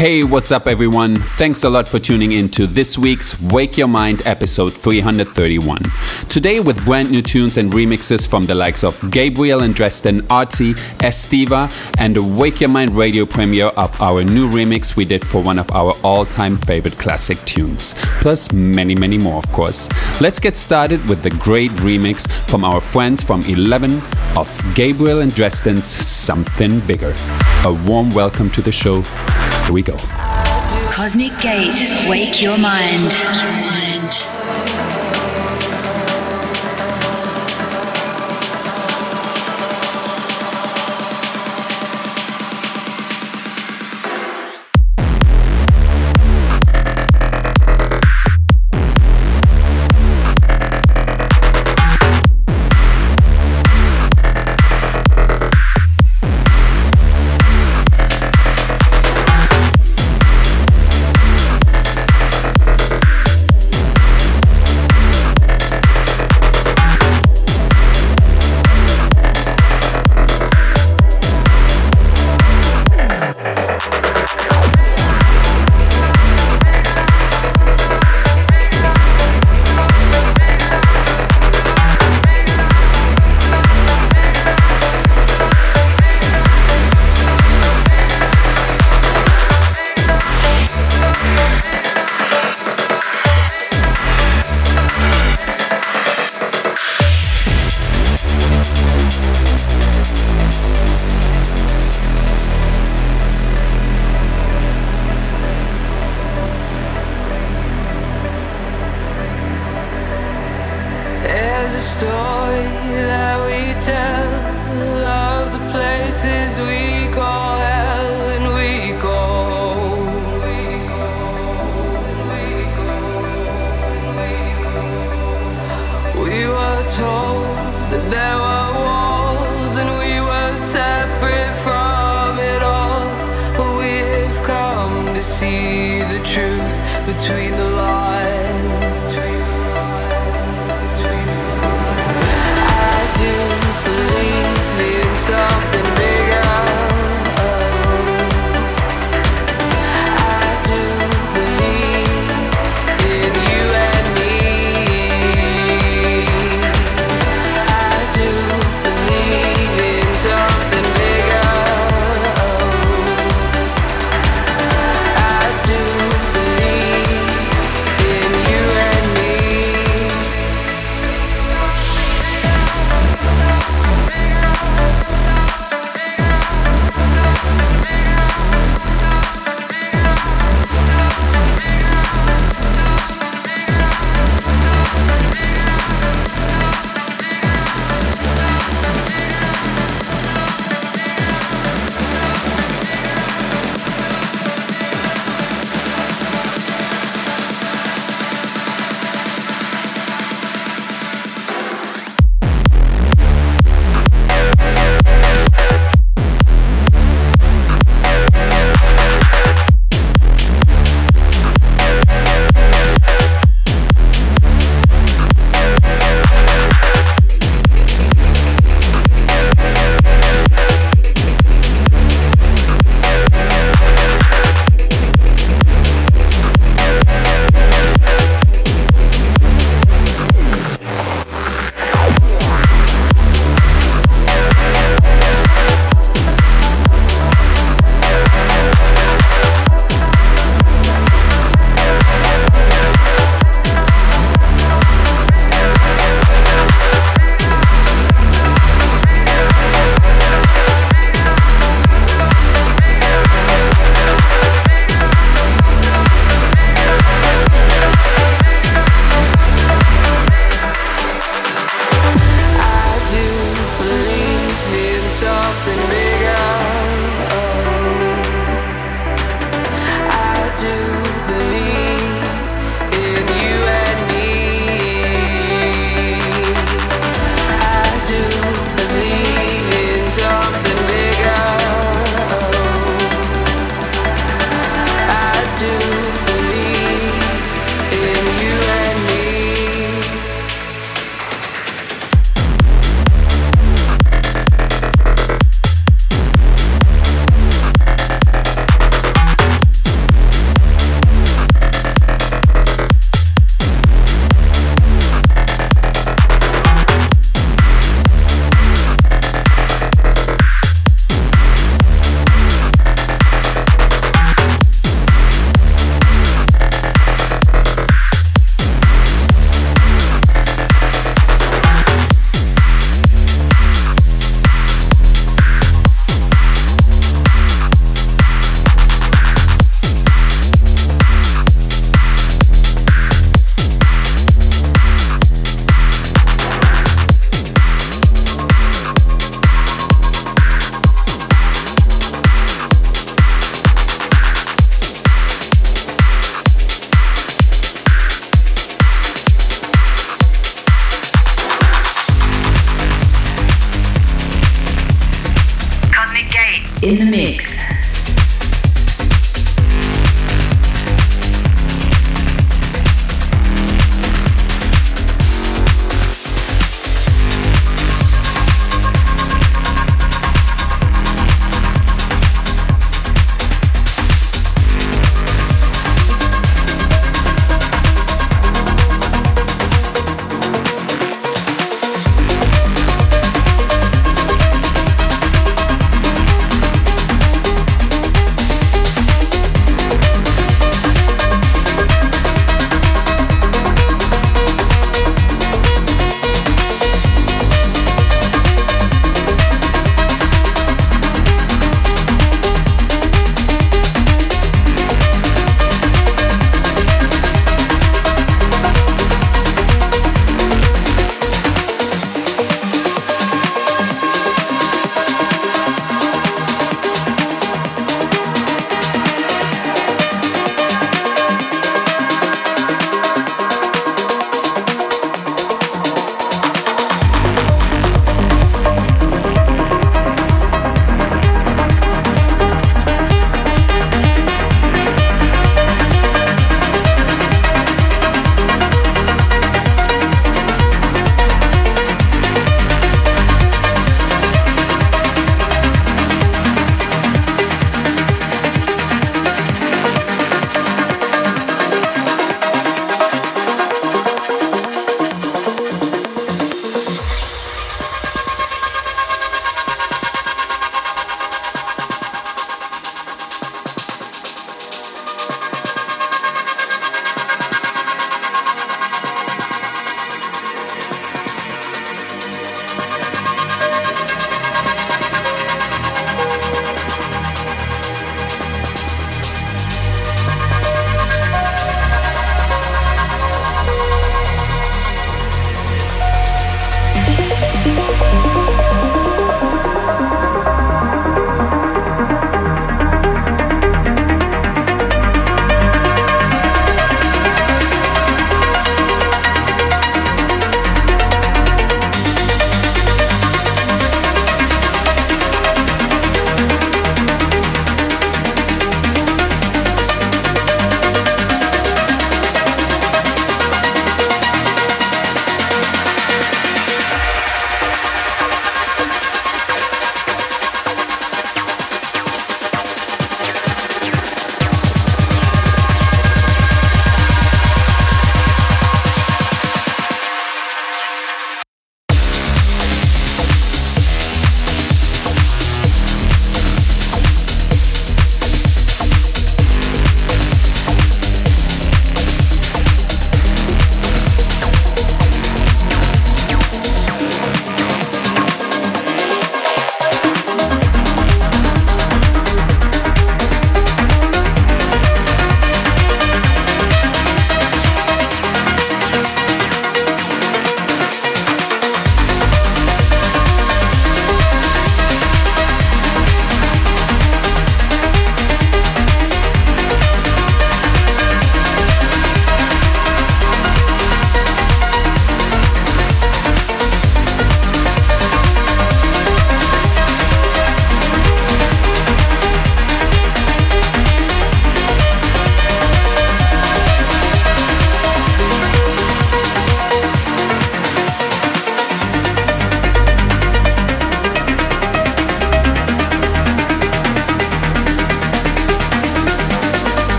Hey, what's up, everyone? Thanks a lot for tuning in to this week's Wake Your Mind episode 331. Today, with brand new tunes and remixes from the likes of Gabriel and Dresden, Arty, Estiva, and the Wake Your Mind radio premiere of our new remix we did for one of our all time favorite classic tunes. Plus, many, many more, of course. Let's get started with the great remix from our friends from 11 of Gabriel and Dresden's Something Bigger. A warm welcome to the show. Here we go. Cosmic Gate. Wake Your Mind.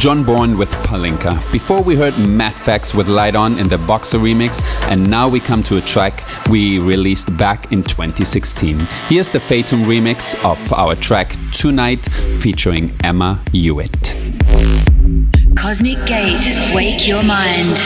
John Bourne with Palinka. Before we heard Matt Fax with Light On in the Boxer remix, and now we come to a track we released back in 2016. Here's the Fatum remix of our track Tonight featuring Emma Hewitt. Cosmic Gate, wake your mind.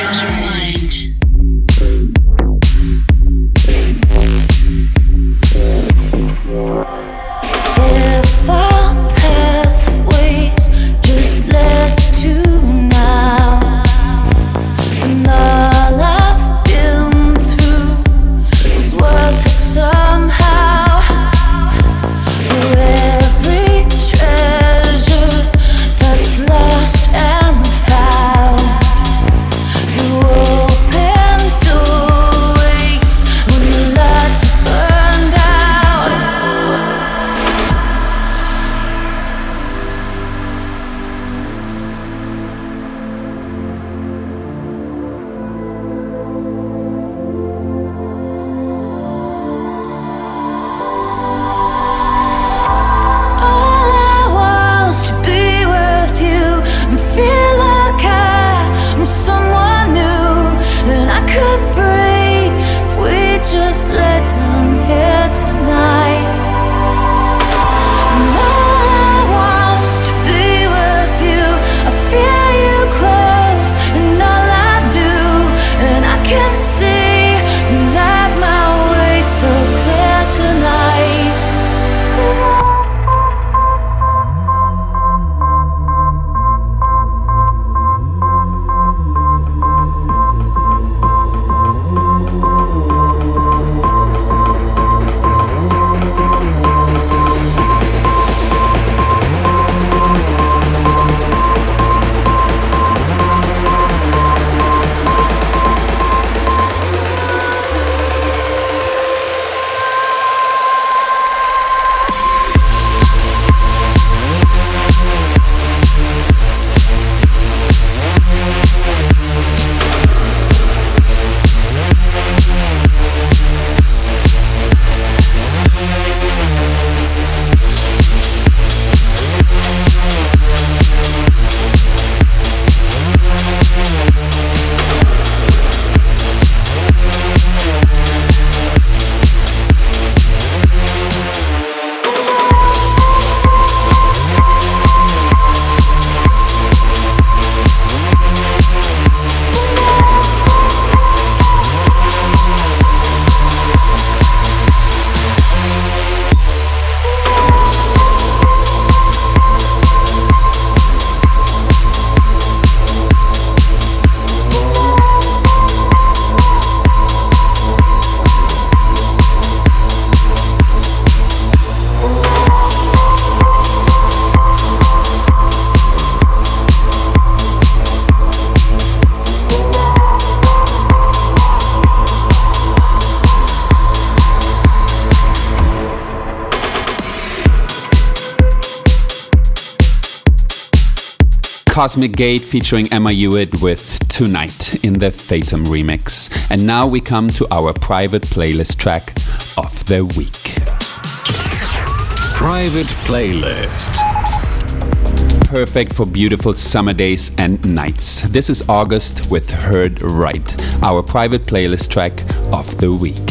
Cosmic Gate featuring Emma Hewitt with Tonight in the Fatum remix. And now we come to our private playlist track of the week. Private playlist. Perfect for beautiful summer days and nights. This is August with Heard Right, our private playlist track of the week.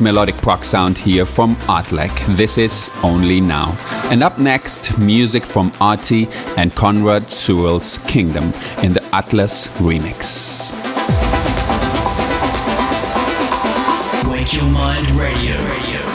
Melodic prog sound here from Artlek. This is Only Now. And up next, music from Arty and Conrad Sewell's Kingdom in the Atlas remix. Wake Your Mind Radio.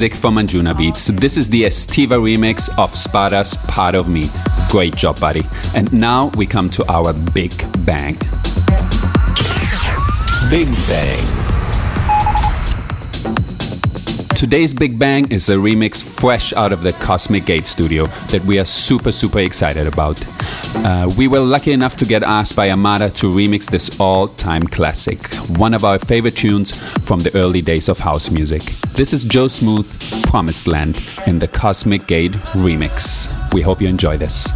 Music from Anjunabeats. This is the Estiva remix of Spada's Part of Me. Great job, buddy. And now we come to our big bang. Big Bang. Today's Big Bang is a remix fresh out of the Cosmic Gate studio that we are super, super excited about. Uh, we were lucky enough to get asked by Armada to remix this all time classic, one of our favorite tunes from the early days of house music. This is Joe Smooth, Promised Land, in the Cosmic Gate remix. We hope you enjoy this.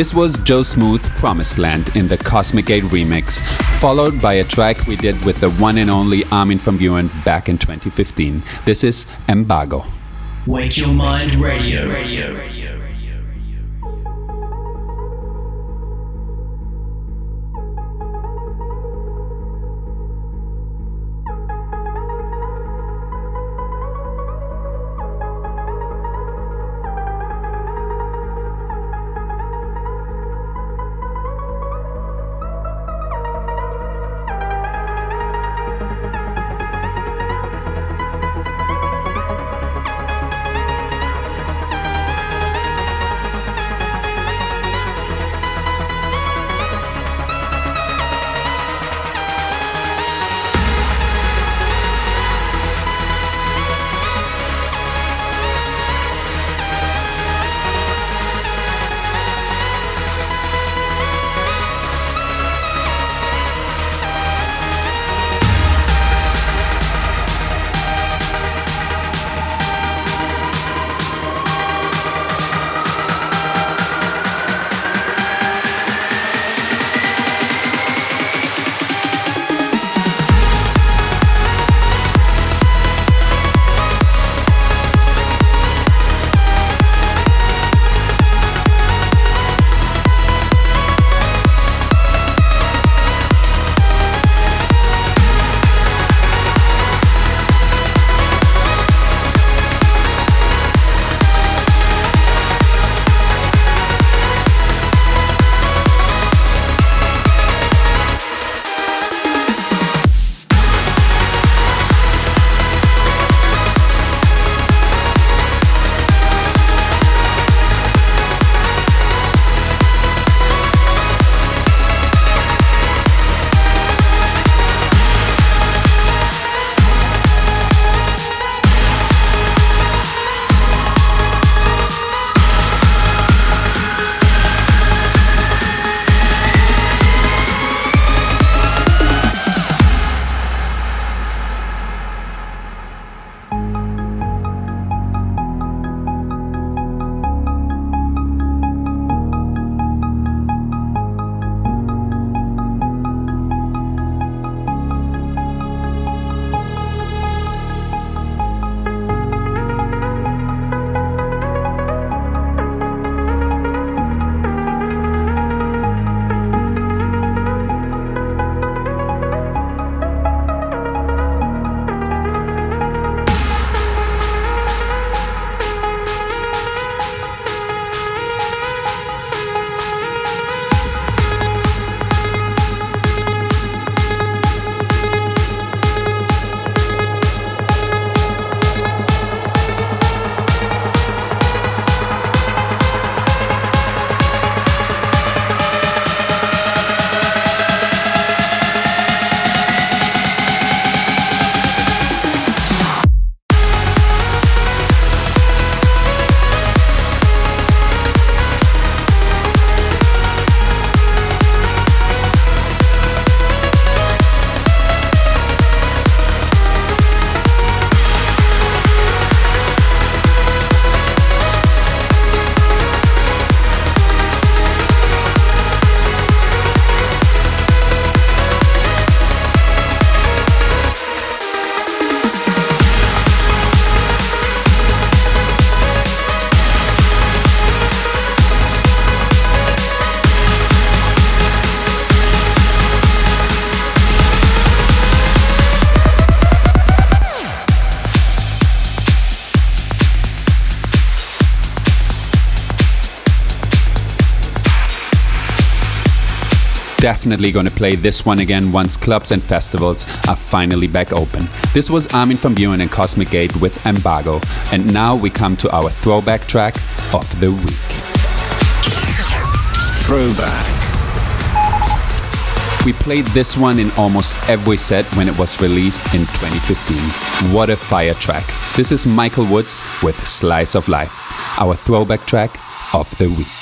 This was Joe Smooth Promised Land in the Cosmic Gate remix, followed by a track we did with the one and only Armin van Buuren back in 2015. This is Embargo. Wake Your Mind Radio. Radio. Definitely gonna play this one again once clubs and festivals are finally back open. This was Armin van Buuren and Cosmic Gate with Embargo, and now we come to our throwback track of the week. Throwback. We played this one in almost every set when it was released in 2015. What a fire track. This is Michael Woods with Slice of Life, our throwback track of the week.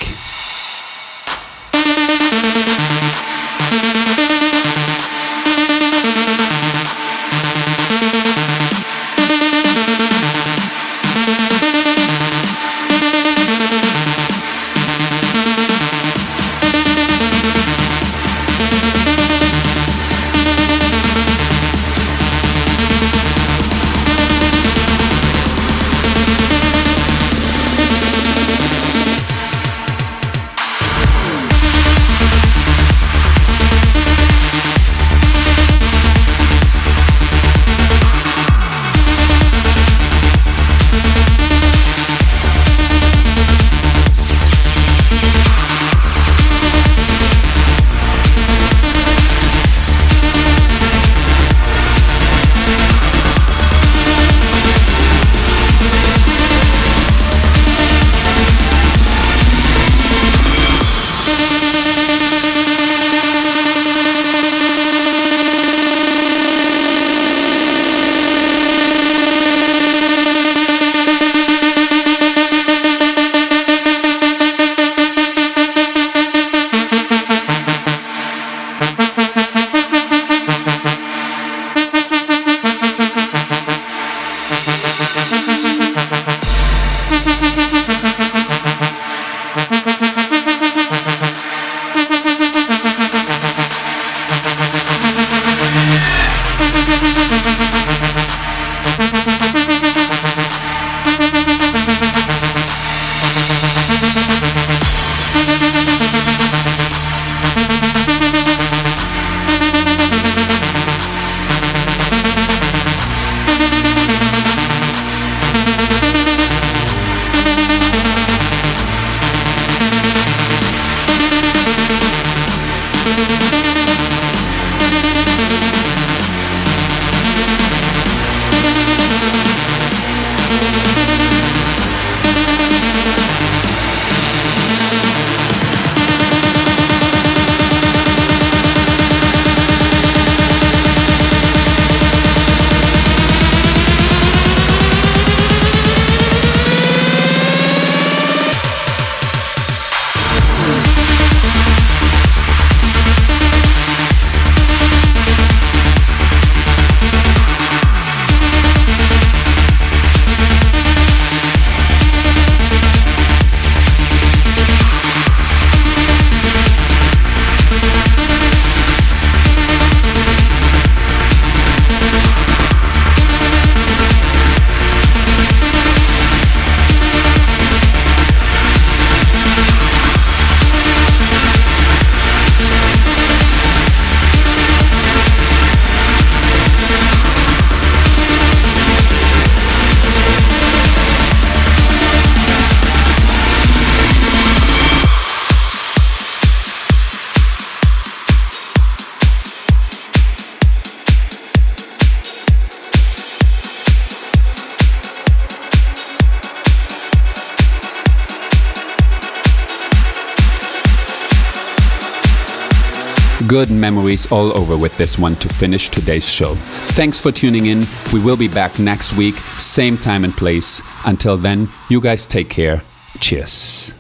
Memories all over with this one to finish today's show. Thanks for tuning in. We will be back next week, same time and place. Until then, you guys take care. Cheers.